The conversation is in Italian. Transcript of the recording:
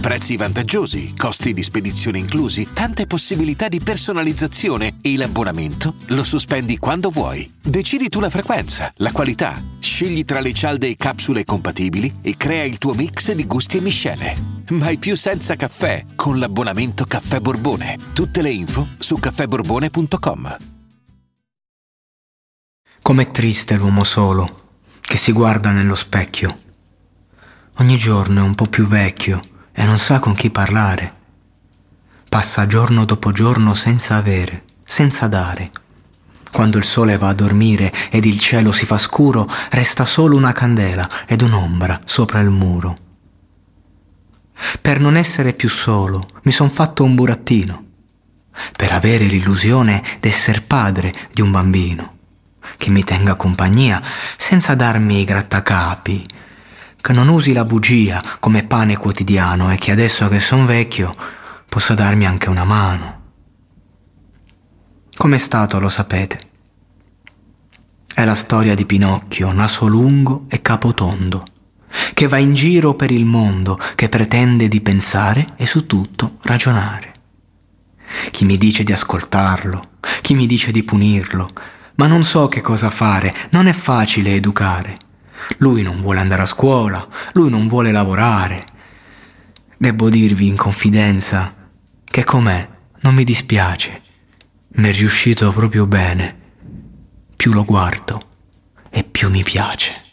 Prezzi vantaggiosi, costi di spedizione inclusi, tante possibilità di personalizzazione e l'abbonamento lo sospendi quando vuoi. Decidi tu la frequenza, la qualità, scegli tra le cialde e capsule compatibili e crea il tuo mix di gusti e miscele. Mai più senza caffè con l'abbonamento Caffè Borbone. Tutte le info su caffèborbone.com. Com'è triste l'uomo solo che si guarda nello specchio. Ogni giorno è un po' più vecchio e non sa con chi parlare. Passa giorno dopo giorno senza avere, senza dare. Quando il sole va a dormire ed il cielo si fa scuro, resta solo una candela ed un'ombra sopra il muro. Per non essere più solo, mi son fatto un burattino, per avere l'illusione d'esser padre di un bambino che mi tenga compagnia senza darmi grattacapi, che non usi la bugia come pane quotidiano e che adesso che son vecchio possa darmi anche una mano. Com'è stato, lo sapete? È la storia di Pinocchio, naso lungo e capotondo, che va in giro per il mondo, che pretende di pensare e su tutto ragionare. Chi mi dice di ascoltarlo, chi mi dice di punirlo, ma non so che cosa fare, non è facile educare. Lui non vuole andare a scuola, lui non vuole lavorare. Devo dirvi in confidenza che com'è non mi dispiace, mi è riuscito proprio bene. Più lo guardo e più mi piace.